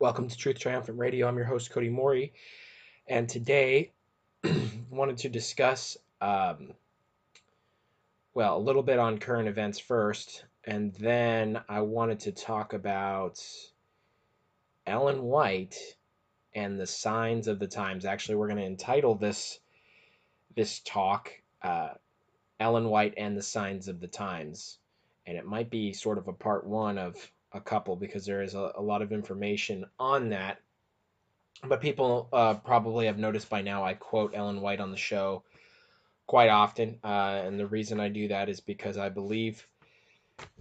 Welcome to Truth Triumphant Radio. I'm your host, Cody Mori, and today I wanted to discuss, um, well, a little bit on current events first, and then I wanted to talk about Ellen White and the signs of the times. Actually, we're going to entitle this this talk uh, "Ellen White and the Signs of the Times," and it might be sort of a part one of a couple because there is a, a lot of information on that. But people uh, probably have noticed by now I quote Ellen White on the show quite often. Uh, and the reason I do that is because I believe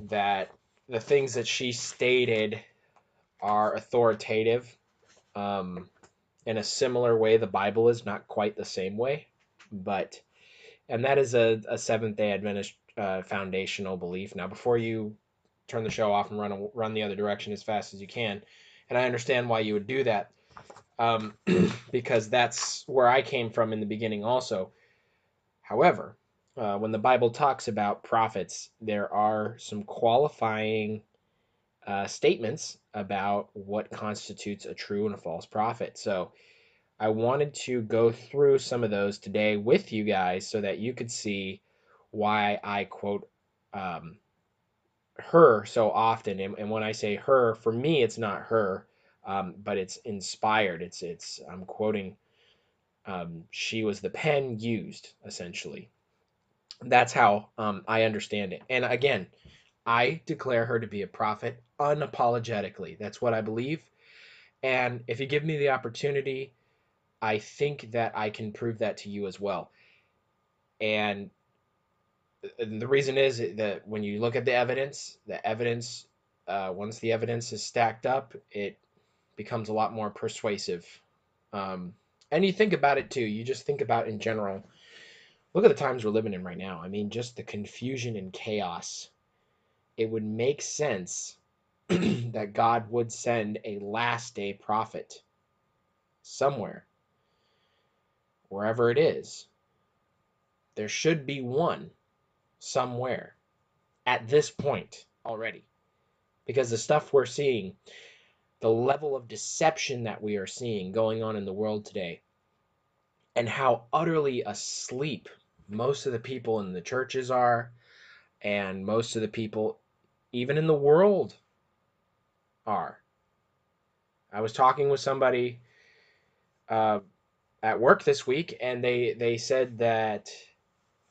that the things that she stated are authoritative um, in a similar way. The Bible is not quite the same way, but, and that is a, a Seventh day Adventist uh, foundational belief. Now, before you turn the show off and run run the other direction as fast as you can. And I understand why you would do that, um, because that's where I came from in the beginning. Also, however, uh, when the Bible talks about prophets, there are some qualifying uh, statements about what constitutes a true and a false prophet. So. I wanted to go through some of those today with you guys so that you could see why I quote um, her so often and, and when i say her for me it's not her um, but it's inspired. It's it's i'm quoting um, she was the pen used essentially. That's how um, i understand it. And again i declare her to be a prophet unapologetically. That's what i believe. And if you give me the opportunity i think that i can prove that to you as well. And and the reason is that when you look at the evidence, the evidence, uh, once the evidence is stacked up, it becomes a lot more persuasive. Um, and you think about it too. You just think about in general. Look at the times we're living in right now. I mean, just the confusion and chaos. It would make sense that God would send a last day prophet somewhere, wherever it is. There should be one somewhere at this point already. Because the stuff we're seeing, the level of deception that we are seeing going on in the world today, and how utterly asleep most of the people in the churches are, and most of the people, even in the world, are. I was talking with somebody uh, at work this week, and they they said that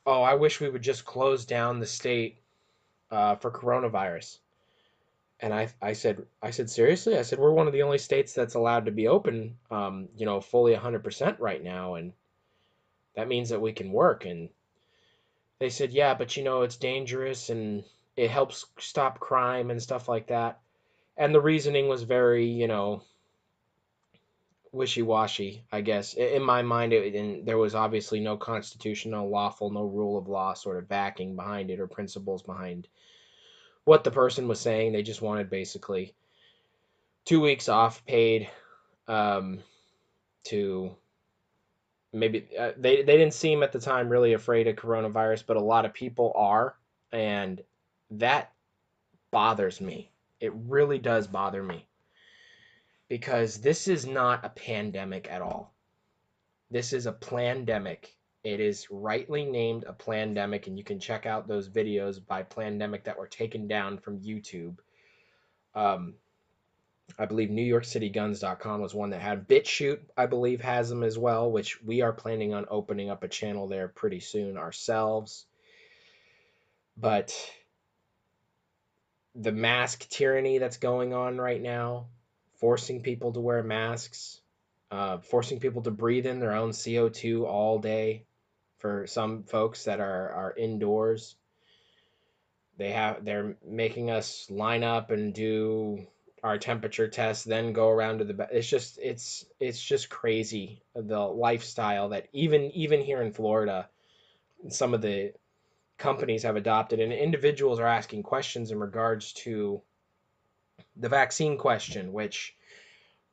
oh, I wish we would just close down the state uh, for coronavirus. And I, I said, I said seriously. I said we're one of the only states that's allowed to be open, um, you know, fully 100% right now, and that means that we can work. And they said, yeah, but you know, it's dangerous and it helps stop crime and stuff like that. And the reasoning was very, you know, wishy-washy, I guess. In my mind, it, and there was obviously no constitutional, lawful, no rule of law sort of backing behind it or principles behind what the person was saying. They just wanted basically two weeks off paid um, to maybe uh, they they didn't seem at the time really afraid of coronavirus, but a lot of people are, and that bothers me. It really does bother me because this is not a pandemic at all. This is a plandemic. It is rightly named a plandemic, and you can check out those videos by Plandemic that were taken down from YouTube. Um, I believe NewYorkCityGuns.com was one that had BitChute, I believe, has them as well, which we are planning on opening up a channel there pretty soon ourselves. But the mask tyranny that's going on right now, forcing people to wear masks, uh, forcing people to breathe in their own CO2 all day for some folks that are, are indoors. They have they're making us line up and do our temperature test, then go around to the it's just it's it's just crazy the lifestyle that even even here in Florida some of the companies have adopted and individuals are asking questions in regards to the vaccine question, which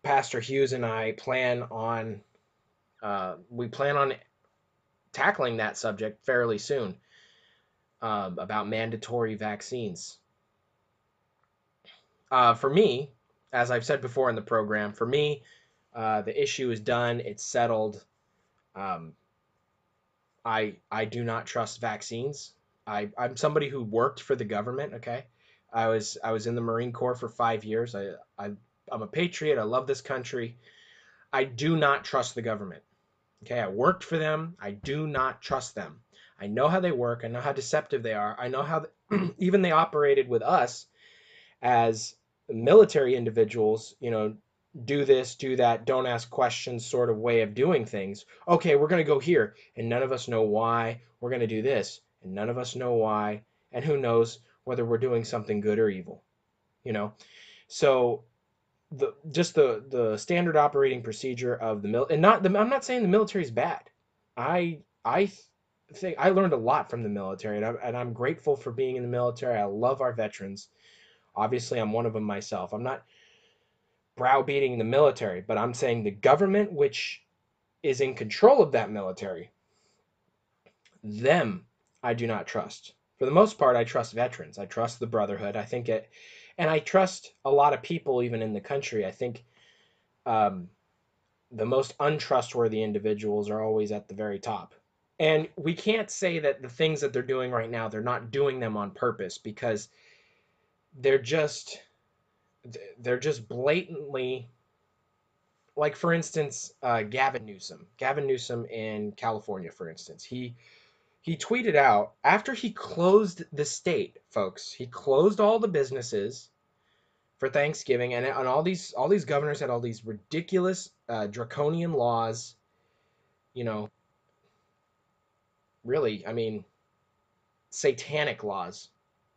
Pastor Hughes and I plan on uh, we plan on tackling that subject fairly soon um, about mandatory vaccines. Uh, for me, as I've said before in the program, for me, uh, the issue is done. It's settled. Um, I I do not trust vaccines. I I'm somebody who worked for the government. Okay, I was I was in the Marine Corps for five years. I I I'm a patriot. I love this country. I do not trust the government. Okay, I worked for them. I do not trust them. I know how they work. I know how deceptive they are. I know how even they operated with us as military individuals, you know, do this, do that, don't ask questions sort of way of doing things. Okay, we're going to go here, and none of us know why. We're going to do this, and none of us know why. And who knows whether we're doing something good or evil, you know? So, the just the the standard operating procedure of the mil and not the I'm not saying the military is bad. I I think I learned a lot from the military, and I'm, and I'm grateful for being in the military. I love our veterans. Obviously, I'm one of them myself. I'm not browbeating the military, but I'm saying the government, which is in control of that military, them I do not trust. For the most part, I trust veterans. I trust the brotherhood. I think it, and I trust a lot of people even in the country. I think um, the most untrustworthy individuals are always at the very top. And we can't say that the things that they're doing right now, they're not doing them on purpose because they're just they're just blatantly like for instance uh, gavin newsom gavin newsom in california for instance he he tweeted out after he closed the state folks he closed all the businesses for thanksgiving and, all these all these governors had all these ridiculous uh, draconian laws you know really i mean satanic laws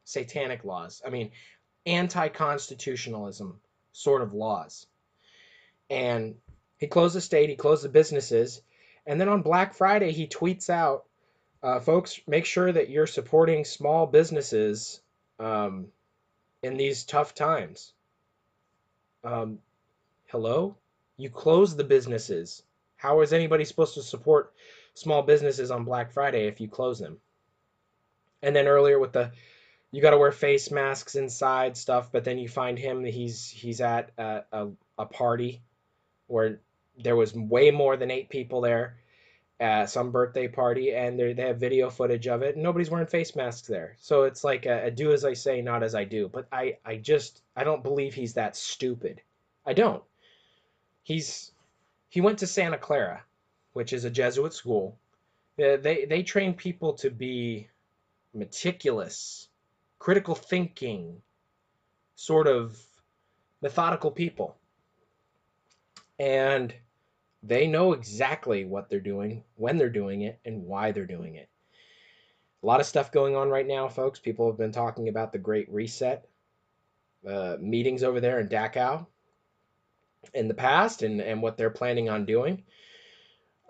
satanic laws i mean anti-constitutionalism sort of laws. And he closed the state, he closed the businesses, and then on Black Friday he tweets out, uh, "Folks, make sure that you're supporting small businesses um, in these tough times." Um, hello, you close the businesses. How is anybody supposed to support small businesses on Black Friday if you close them? And then earlier with the you got to wear face masks inside stuff but then you find him he's he's at a, a, a, party where there was way more than eight people there at some birthday party and they have video footage of it. And nobody's wearing face masks there. So it's like a, a do as i say not as i do. But i i just i don't believe he's that stupid. I don't. He's he went to santa clara which is a jesuit school. Uh, they they train people to be meticulous critical thinking, sort of methodical people. And they know exactly what they're doing, when they're doing it, and why they're doing it. A lot of stuff going on right now, folks. People have been talking about the Great Reset, uh, meetings over there in Davos in the past, and, and what they're planning on doing.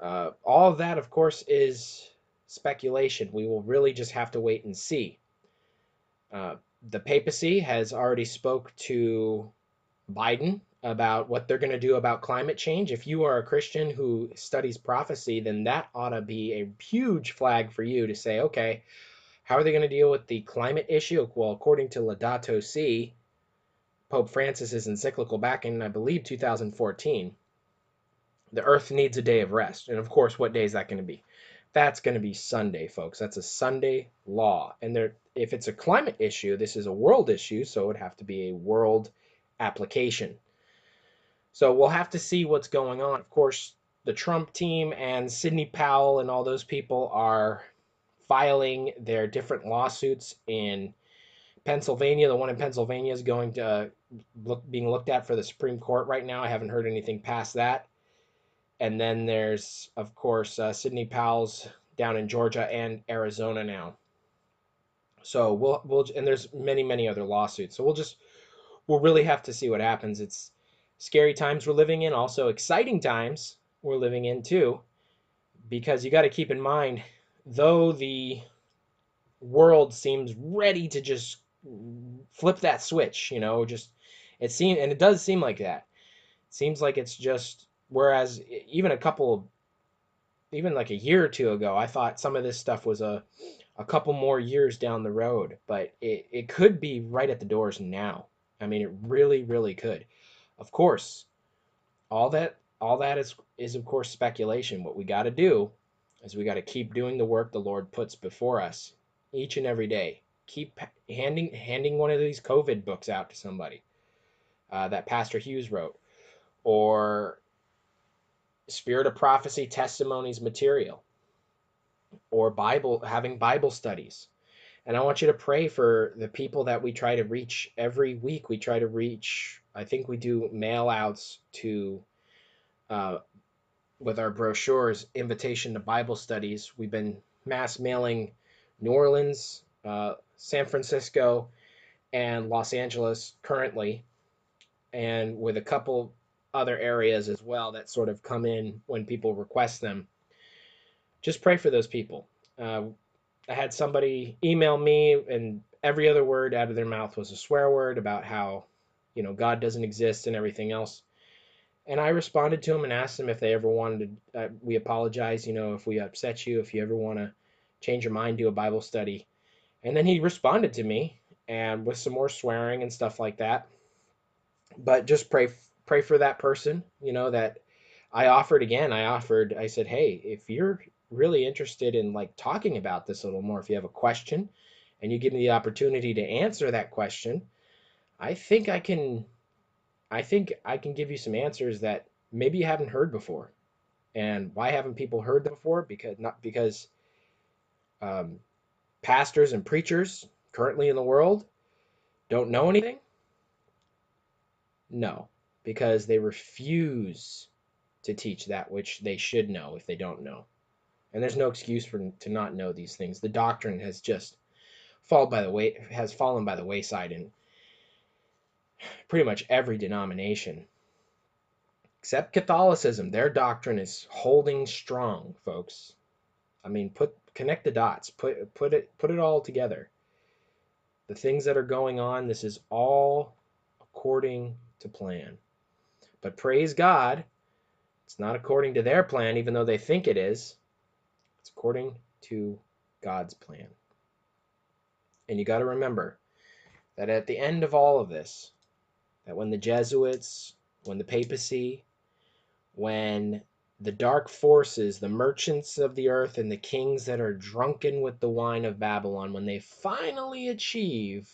Uh, all of that, of course, is speculation. We will really just have to wait and see. Uh, the papacy has already spoke to Biden about what they're going to do about climate change. If you are a Christian who studies prophecy, then that ought to be a huge flag for you to say, okay, how are they going to deal with the climate issue? Well, according to Laudato Si, Pope Francis's encyclical back in, I believe, 2014, the earth needs a day of rest. And of course, what day is that going to be? That's going to be Sunday, folks. That's a Sunday law. And there, if it's a climate issue, this is a world issue, so it would have to be a world application. So we'll have to see what's going on. Of course, the Trump team and Sidney Powell and all those people are filing their different lawsuits in Pennsylvania. The one in Pennsylvania is going to look being looked at for the Supreme Court right now. I haven't heard anything past that. And then there's, of course, uh, Sidney Powell's down in Georgia and Arizona now. So we'll we'll and there's many many other lawsuits. So we'll just we'll really have to see what happens. It's scary times we're living in, also exciting times we're living in too, because you got to keep in mind, though the world seems ready to just flip that switch, you know, just it seems and it does seem like that. It seems like it's just Whereas even a couple, even like a year or two ago, I thought some of this stuff was a, a couple more years down the road, but it, it could be right at the doors now. I mean, it really, really could. Of course, all that all that is is of course speculation. What we got to do is we got to keep doing the work the Lord puts before us each and every day. Keep handing handing one of these COVID books out to somebody uh, that Pastor Hughes wrote, or Spirit of Prophecy testimonies material, or Bible having Bible studies. And I want you to pray for the people that we try to reach every week. We try to reach. I think we do mail outs to uh, with our brochures, invitation to Bible studies. We've been mass mailing New Orleans, uh, San Francisco, and Los Angeles currently, and with a couple other areas as well that sort of come in when people request them. Just pray for those people. Uh, I had somebody email me, and every other word out of their mouth was a swear word about how, you know, God doesn't exist and everything else. And I responded to him and asked him if they ever wanted to. Uh, we apologize, you know, if we upset you, if you ever want to change your mind, do a Bible study. And then he responded to me and with some more swearing and stuff like that. But just pray pray for that person, you know, that I offered again. I offered I said, "Hey, if you're really interested in like talking about this a little more, if you have a question and you give me the opportunity to answer that question, I think I can I think I can give you some answers that maybe you haven't heard before. And why haven't people heard them before? Because not because um, pastors and preachers currently in the world don't know anything. No, because they refuse to teach that which they should know if they don't know. And there's no excuse for to not know these things. The doctrine has just fallen by the way has fallen by the wayside in pretty much every denomination except Catholicism. Their doctrine is holding strong, folks. I mean, put connect the dots, put put it put it all together. The things that are going on, this is all according to plan. But praise God, it's not according to their plan, even though they think it is. It's according to God's plan. And you got to remember that at the end of all of this, that when the Jesuits, when the papacy, when the dark forces, the merchants of the earth, and the kings that are drunken with the wine of Babylon, when they finally achieve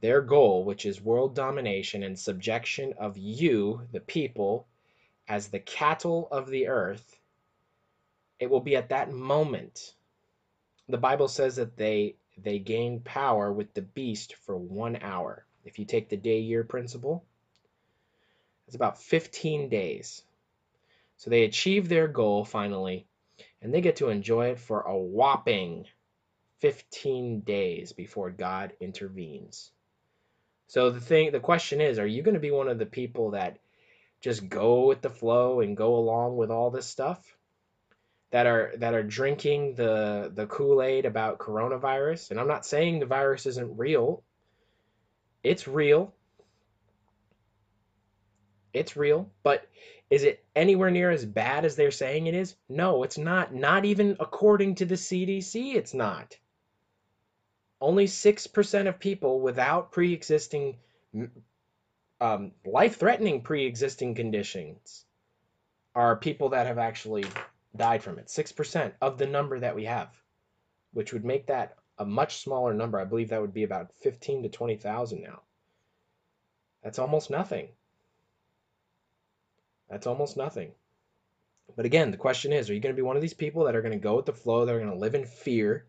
their goal, which is world domination and subjection of you, the people, as the cattle of the earth, it will be at that moment. The Bible says that they they gain power with the beast for one hour. If you take the day year principle, it's about 15 days. So they achieve their goal finally, and they get to enjoy it for a whopping 15 days before God intervenes. So the thing the question is, are you going to be one of the people that just go with the flow and go along with all this stuff? That are that are drinking the the Kool-Aid about coronavirus, and I'm not saying the virus isn't real. It's real. It's real, but is it anywhere near as bad as they're saying it is? No, it's not. Not even according to the CDC, it's not. Only 6% of people without pre existing, um, life threatening pre existing conditions are people that have actually died from it. 6% of the number that we have, which would make that a much smaller number. I believe that would be about 15 to 20,000 now. That's almost nothing. That's almost nothing. But again, the question is, are you going to be one of these people that are going to go with the flow, that are going to live in fear,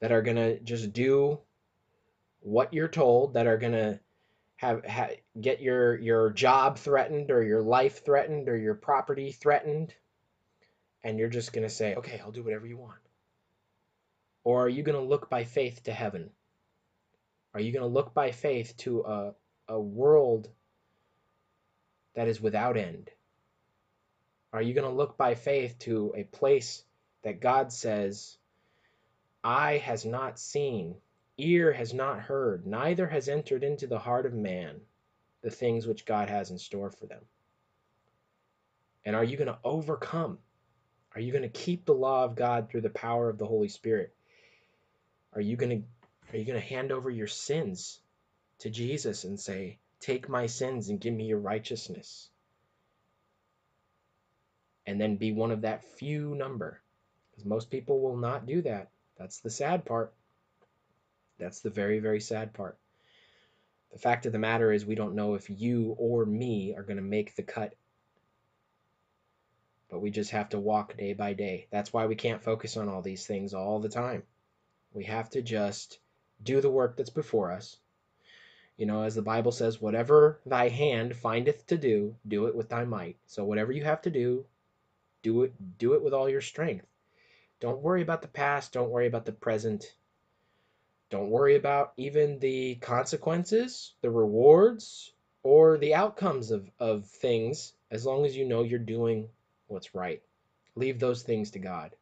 that are going to just do what you're told, that are going to have, get your your job threatened or your life threatened or your property threatened and you're just going to say, "Okay, I'll do whatever you want." Or are you going to look by faith to heaven? Are you going to look by faith to a, a world that is without end? Are you going to look by faith to a place that God says, Eye has not seen, ear has not heard, neither has entered into the heart of man the things which God has in store for them? And are you going to overcome? Are you going to keep the law of God through the power of the Holy Spirit? Are you going to are you going to hand over your sins to Jesus and say, take my sins and give me your righteousness. And then be one of that few number. Because most people will not do that. That's the sad part. That's the very, very sad part. The fact of the matter is, we don't know if you or me are going to make the cut. But we just have to walk day by day. That's why we can't focus on all these things all the time. We have to just do the work that's before us. You know, as the Bible says, whatever thy hand findeth to do, do it with thy might. So whatever you have to do, do it do it with all your strength. Don't worry about the past, don't worry about the present. Don't worry about even the consequences, the rewards, or the outcomes of, of things as long as you know you're doing what's right. Leave those things to God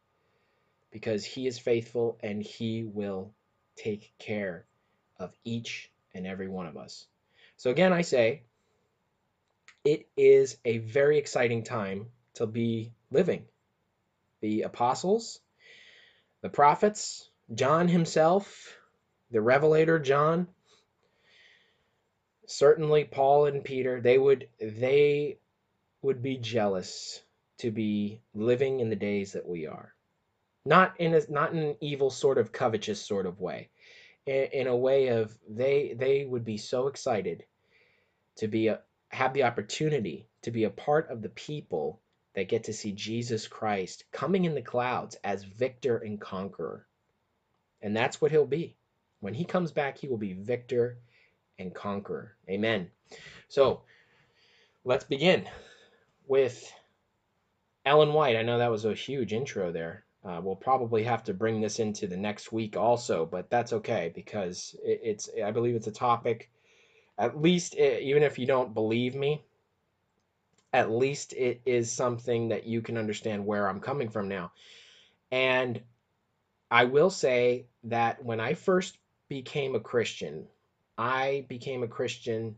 because He is faithful and He will take care of each and every one of us. So, again, I say it is a very exciting time to be living. The apostles, the prophets, John himself, the revelator John, certainly Paul and Peter, they would they would be jealous to be living in the days that we are. Not in a not in an evil sort of covetous sort of way. In, in a way of they they would be so excited to be a, have the opportunity to be a part of the people that get to see Jesus Christ coming in the clouds as victor and conqueror. And that's what he'll be. When he comes back, he will be victor and conqueror. Amen. So let's begin with Ellen White. I know that was a huge intro there. Uh, we'll probably have to bring this into the next week also, but that's okay because it, it's, I believe it's a topic, at least, it, eh, even if you don't believe me, at least it is something that you can understand where I'm coming from now. And I will say that when I first became a Christian, I became a Christian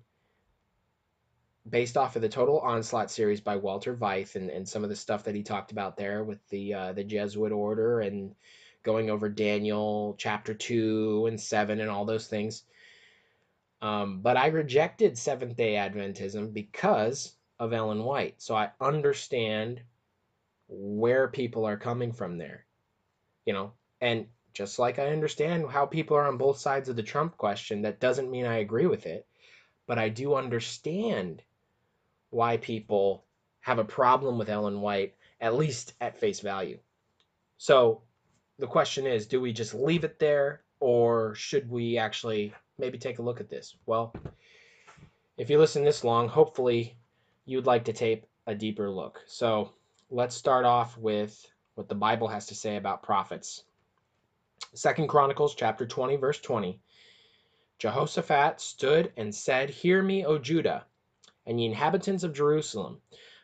based off of the Total Onslaught series by Walter Veith and, and some of the stuff that he talked about there with the uh, the Jesuit order and going over Daniel chapter two and seven and all those things. Um, but I rejected Seventh Day Adventism because of Ellen White. So I understand where people are coming from there. You know, and just like I understand how people are on both sides of the Trump question, that doesn't mean I agree with it. But I do understand why people have a problem with Ellen White, at least at face value. So the question is do we just leave it there or should we actually maybe take a look at this? Well, if you listen this long, hopefully you'd like to take a deeper look. So let's start off with what the Bible has to say about prophets. Second Chronicles chapter 20 verse 20. Jehoshaphat stood and said, Hear me, O Judah, and ye inhabitants of Jerusalem.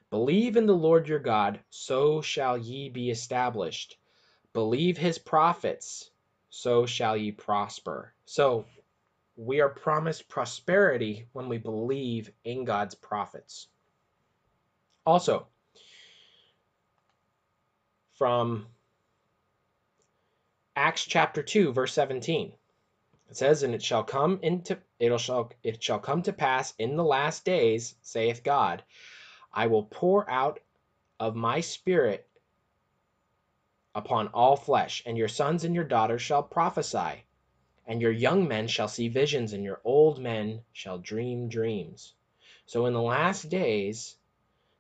Believe in the Lord your God, so shall ye be established. Believe his prophets, so shall ye prosper. So we are promised prosperity when we believe in God's prophets. Also, from Acts chapter 2 verse 17. It says, "And it shall come into it shall it shall come to pass in the last days, saith God, I will pour out of my spirit upon all flesh, and your sons and your daughters shall prophesy, and your young men shall see visions, and your old men shall dream dreams." So in the last days,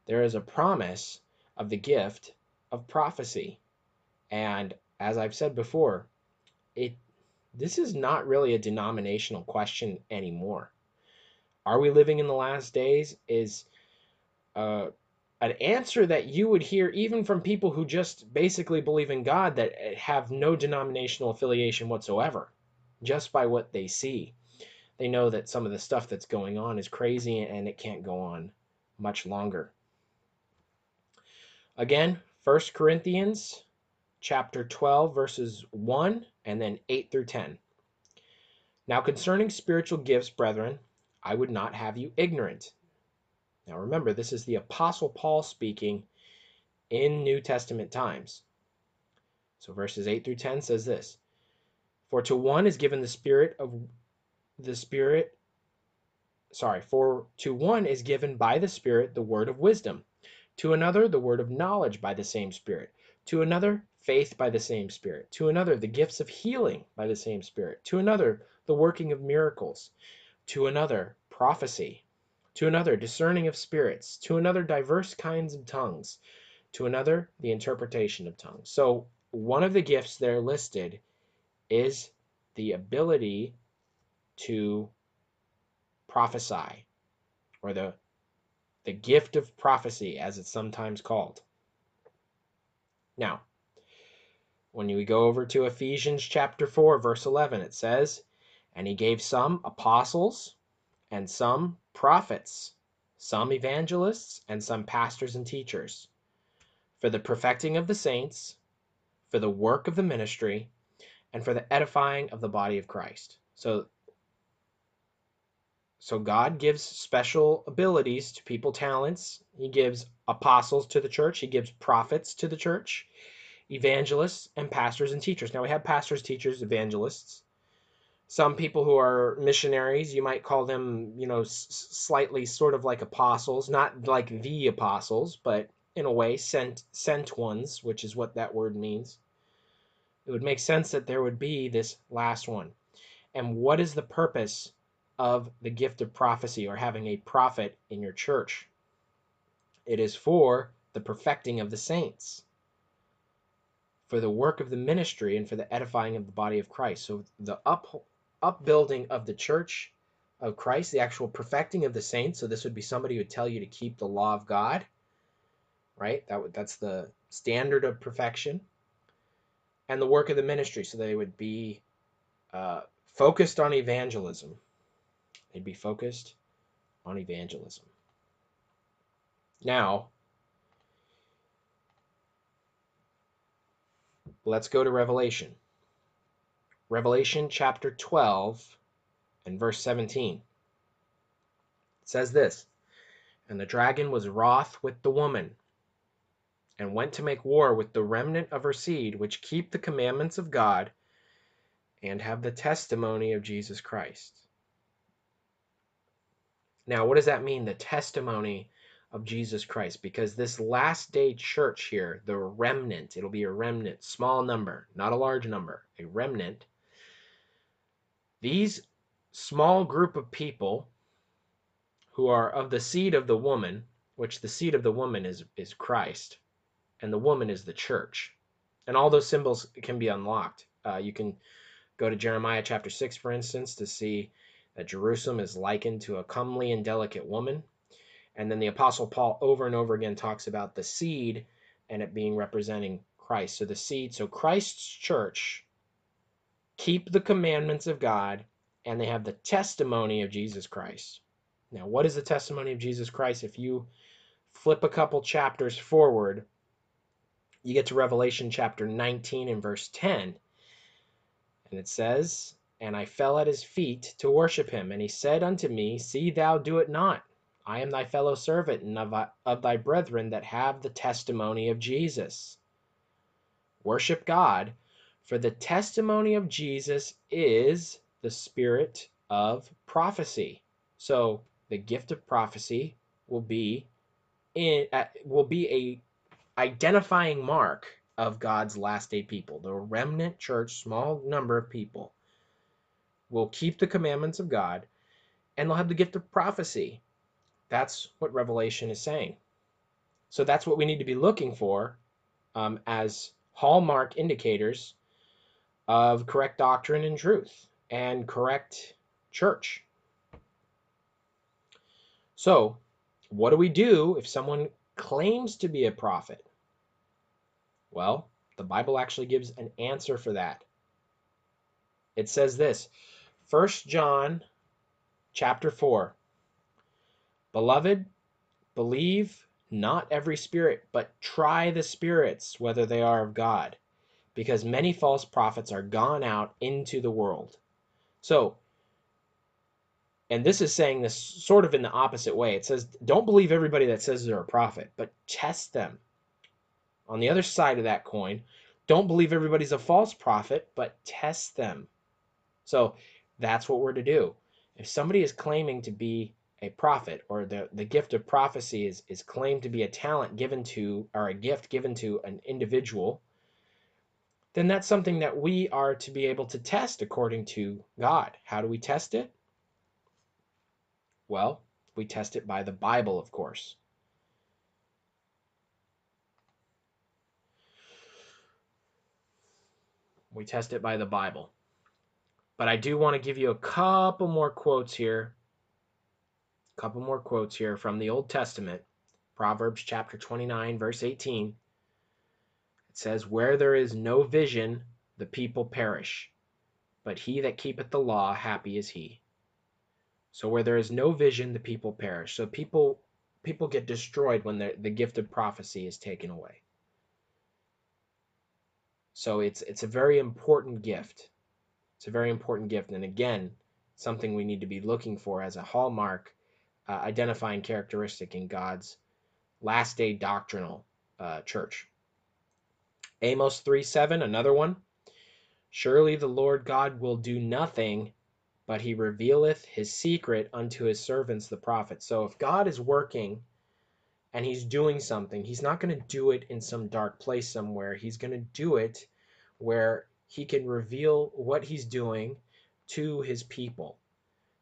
there is a promise of the gift of prophecy. And as I've said before, it this is not really a denominational question anymore. Are we living in the last days? Is uh, an answer that you would hear even from people who just basically believe in God that have no denominational affiliation whatsoever, just by what they see. They know that some of the stuff that's going on is crazy and it can't go on much longer. Again, 1 Corinthians chapter 12 verses 1 and then 8 through 10. Now concerning spiritual gifts, brethren, I would not have you ignorant. Now remember, this is the apostle Paul speaking in New Testament times. So verses 8 through 10 says this, For to one is given the spirit of the spirit sorry, for to one is given by the Spirit the word of wisdom, to another the word of knowledge by the same Spirit, to another faith by the same Spirit, to another the gifts of healing by the same Spirit, to another the working of miracles, to another prophecy, to another discerning of spirits, to another diverse kinds of tongues, to another the interpretation of tongues. So one of the gifts there listed is the ability to prophesy or the the gift of prophecy as it's sometimes called. Now, when we go over to Ephesians chapter 4 verse 11 it says, "And he gave some apostles and some prophets, some evangelists and some pastors and teachers for the perfecting of the saints, for the work of the ministry, and for the edifying of the body of Christ." So so God gives special abilities to people, talents. He gives apostles to the church, he gives prophets to the church, evangelists, and pastors and teachers. Now we have pastors, teachers, evangelists. Some people who are missionaries, you might call them, you know, slightly sort of like apostles, not like the apostles, but in a way sent sent ones, which is what that word means. It would make sense that there would be this last one. And what is the purpose of the gift of prophecy or having a prophet in your church? It is for the perfecting of the saints, for the work of the ministry, and for the edifying of the body of Christ. So the up upbuilding of the church of Christ, the actual perfecting of the saints. So this would be somebody who would tell you to keep the law of God, right? That would, that's the standard of perfection, and the work of the ministry. So they would be uh, focused on evangelism. They'd be focused on evangelism. Now, let's go to Revelation. Revelation chapter 12 and verse 17. It says this And the dragon was wroth with the woman, and went to make war with the remnant of her seed, which keep the commandments of God and have the testimony of Jesus Christ. Now, what does that mean? The testimony of Jesus Christ. Because this last day church here, the remnant, it'll be a remnant, small number, not a large number, a remnant. These small group of people who are of the seed of the woman, which the seed of the woman is, is Christ, and the woman is the church. And all those symbols can be unlocked. Uh, you can go to Jeremiah chapter 6, for instance, to see that Jerusalem is likened to a comely and delicate woman. And then the Apostle Paul over and over again talks about the seed and it being representing Christ. So the seed, so Christ's church keep the commandments of God and they have the testimony of Jesus Christ. Now, what is the testimony of Jesus Christ? If you flip a couple chapters forward, you get to Revelation chapter 19 and verse 10. And it says, And I fell at his feet to worship him. And he said unto me, See thou do it not. I am thy fellow servant and of, of thy brethren that have the testimony of Jesus. Worship God, for the testimony of Jesus is the spirit of prophecy. So the gift of prophecy will be in uh, will be a identifying mark of God's last day people. The remnant church, small number of people, will keep the commandments of God and they'll have the gift of prophecy. That's what Revelation is saying. So that's what we need to be looking for um, as hallmark indicators of correct doctrine and truth and correct church. So, what do we do if someone claims to be a prophet? Well, the Bible actually gives an answer for that. It says this, 1 John chapter 4. Beloved, believe not every spirit, but try the spirits whether they are of God, because many false prophets are gone out into the world. So, and this is saying this sort of in the opposite way. It says, don't believe everybody that says they're a prophet, but test them. On the other side of that coin, don't believe everybody's a false prophet, but test them. So that's what we're to do. If somebody is claiming to be a prophet or the, the gift of prophecy is, is claimed to be a talent given to or a gift given to an individual, then that's something that we are to be able to test according to God. How do we test it? Well, we test it by the Bible, of course. We test it by the Bible. But I do want to give you a couple more quotes here. Couple more quotes here from the Old Testament. Proverbs chapter 29, verse 18 It says, Where there is no vision, the people perish, but he that keepeth the law, happy is he. So where there is no vision, the people perish. So people people get destroyed when the gift of prophecy is taken away. So it's it's a very important gift. It's a very important gift, and again, something we need to be looking for as a hallmark, uh, identifying characteristic in God's last day doctrinal uh, church. Amos 3 7, another one. Surely the Lord God will do nothing, but he revealeth his secret unto his servants the prophets. So if God is working and he's doing something, he's not going to do it in some dark place somewhere. He's going to do it where he can reveal what he's doing to his people.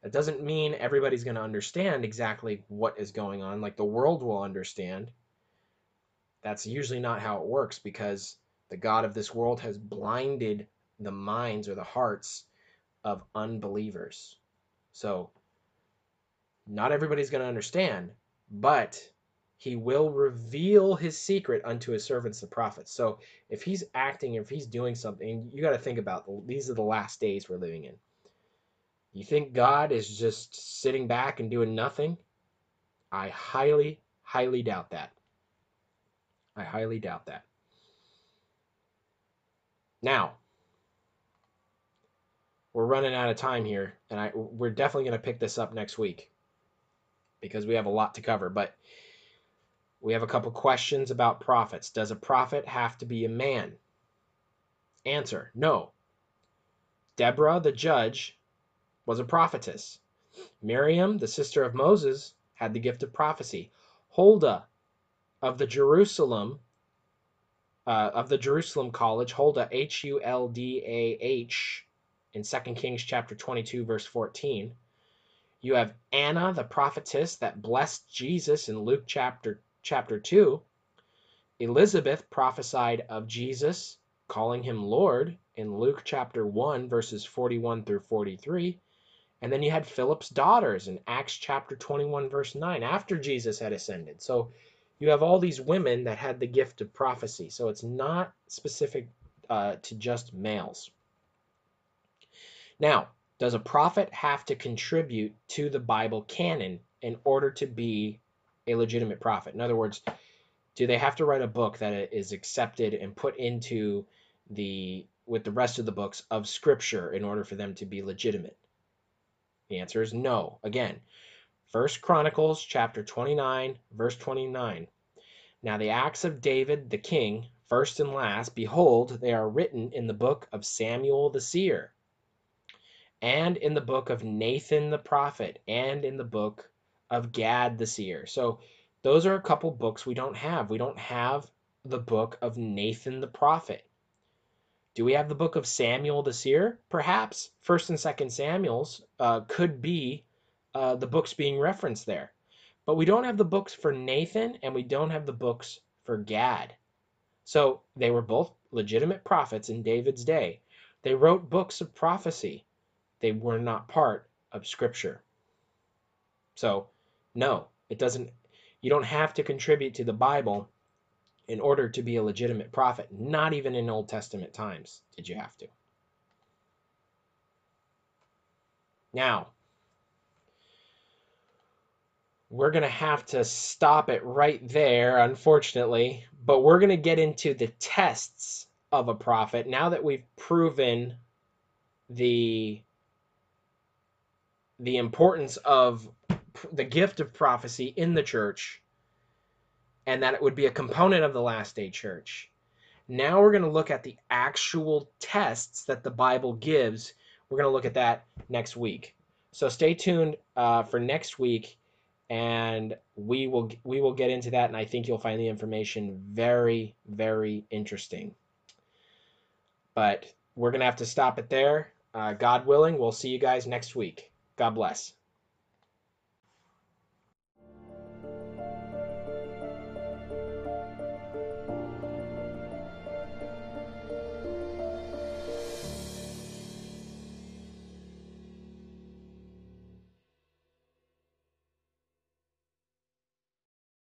That doesn't mean everybody's going to understand exactly what is going on, like the world will understand. That's usually not how it works because the God of this world has blinded the minds or the hearts of unbelievers. So, not everybody's going to understand, but he will reveal his secret unto his servants, the prophets. So, if he's acting, if he's doing something, you got to think about these are the last days we're living in. You think God is just sitting back and doing nothing? I highly, highly doubt that. I highly doubt that. Now, we're running out of time here, and I we're definitely going to pick this up next week because we have a lot to cover. But we have a couple questions about prophets. Does a prophet have to be a man? Answer: No. Deborah, the judge, was a prophetess. Miriam, the sister of Moses, had the gift of prophecy. Huldah of the Jerusalem uh, of the Jerusalem College, Huldah, H U L D A H, in 2 Kings chapter 22, verse 14. You have Anna, the prophetess that blessed Jesus in Luke chapter, chapter 2. Elizabeth prophesied of Jesus, calling him Lord in Luke chapter 1, verses 41 through 43. And then you had Philip's daughters in Acts chapter 21, verse 9, after Jesus had ascended. So you have all these women that had the gift of prophecy. So it's not specific uh, to just males. Now, does a prophet have to contribute to the Bible canon in order to be a legitimate prophet? In other words, do they have to write a book that is accepted and put into the with the rest of the books of scripture in order for them to be legitimate? The answer is no. Again, First Chronicles chapter 29, verse 29. Now the acts of David the king, first and last, behold, they are written in the book of Samuel the seer, and in the book of Nathan the prophet, and in the book of Gad the seer. So those are a couple books we don't have. We don't have the book of Nathan the prophet. Do we have the book of Samuel the seer? Perhaps First and Second Samuel's uh, could be uh, the books being referenced there. But we don't have the books for Nathan and we don't have the books for Gad. So they were both legitimate prophets in David's day. They wrote books of prophecy. They were not part of scripture. So, no, it doesn't you don't have to contribute to the Bible in order to be a legitimate prophet. Not even in Old Testament times did you have to. Now, we're going to have to stop it right there, unfortunately. But we're going to get into the tests of a prophet now that we've proven the the importance of the gift of prophecy in the church and that it would be a component of the last day church. Now we're going to look at the actual tests that the Bible gives. We're going to look at that next week. So stay tuned uh, for next week, and we will we will get into that, and I think you'll find the information very very interesting. But we're gonna have to stop it there. Uh, God willing, we'll see you guys next week. God bless.